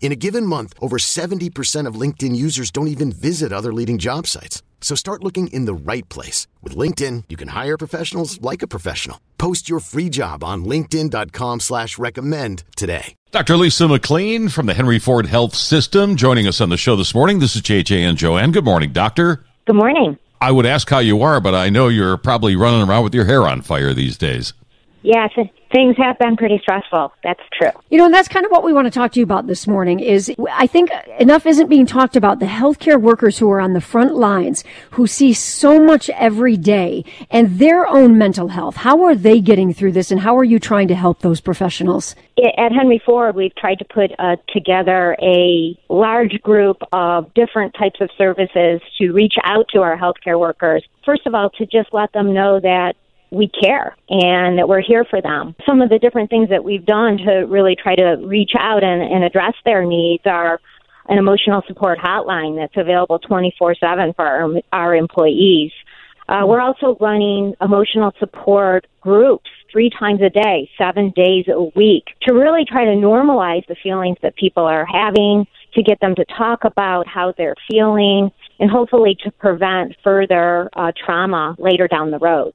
In a given month, over 70% of LinkedIn users don't even visit other leading job sites. So start looking in the right place. With LinkedIn, you can hire professionals like a professional. Post your free job on linkedin.com slash recommend today. Dr. Lisa McLean from the Henry Ford Health System joining us on the show this morning. This is JJ and Joanne. Good morning, doctor. Good morning. I would ask how you are, but I know you're probably running around with your hair on fire these days. Yes, things have been pretty stressful. That's true. You know, and that's kind of what we want to talk to you about this morning is I think enough isn't being talked about the healthcare workers who are on the front lines who see so much every day and their own mental health. How are they getting through this and how are you trying to help those professionals? At Henry Ford, we've tried to put uh, together a large group of different types of services to reach out to our healthcare workers. First of all, to just let them know that we care and that we're here for them. Some of the different things that we've done to really try to reach out and, and address their needs are an emotional support hotline that's available 24 7 for our, our employees. Uh, we're also running emotional support groups three times a day, seven days a week, to really try to normalize the feelings that people are having, to get them to talk about how they're feeling, and hopefully to prevent further uh, trauma later down the road.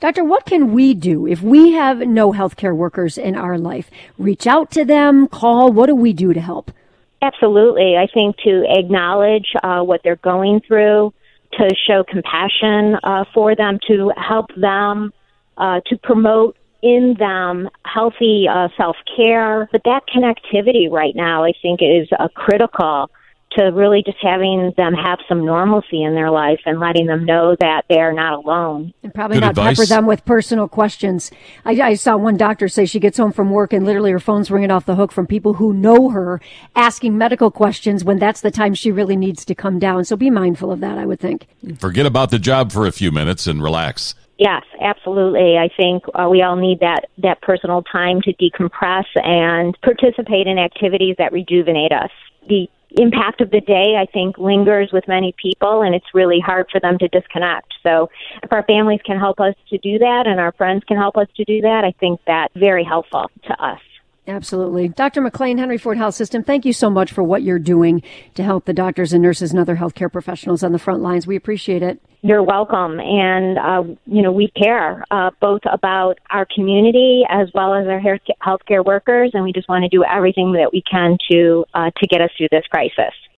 Doctor, what can we do if we have no healthcare workers in our life? Reach out to them, call. What do we do to help? Absolutely. I think to acknowledge uh, what they're going through, to show compassion uh, for them, to help them, uh, to promote in them healthy uh, self care. But that connectivity right now, I think, is uh, critical to really just having them have some normalcy in their life and letting them know that they're not alone. And probably Good not advice. pepper them with personal questions. I, I, saw one doctor say she gets home from work and literally her phone's ringing off the hook from people who know her asking medical questions when that's the time she really needs to come down. So be mindful of that, I would think. Forget about the job for a few minutes and relax. Yes, absolutely. I think uh, we all need that that personal time to decompress and participate in activities that rejuvenate us. The impact of the day, I think, lingers with many people, and it's really hard for them to disconnect. So, if our families can help us to do that and our friends can help us to do that, I think that's very helpful to us. Absolutely. Dr. McLean, Henry Ford Health System, thank you so much for what you're doing to help the doctors and nurses and other healthcare professionals on the front lines. We appreciate it. You're welcome. And, uh, you know, we care uh, both about our community as well as our healthcare workers, and we just want to do everything that we can to, uh, to get us through this crisis.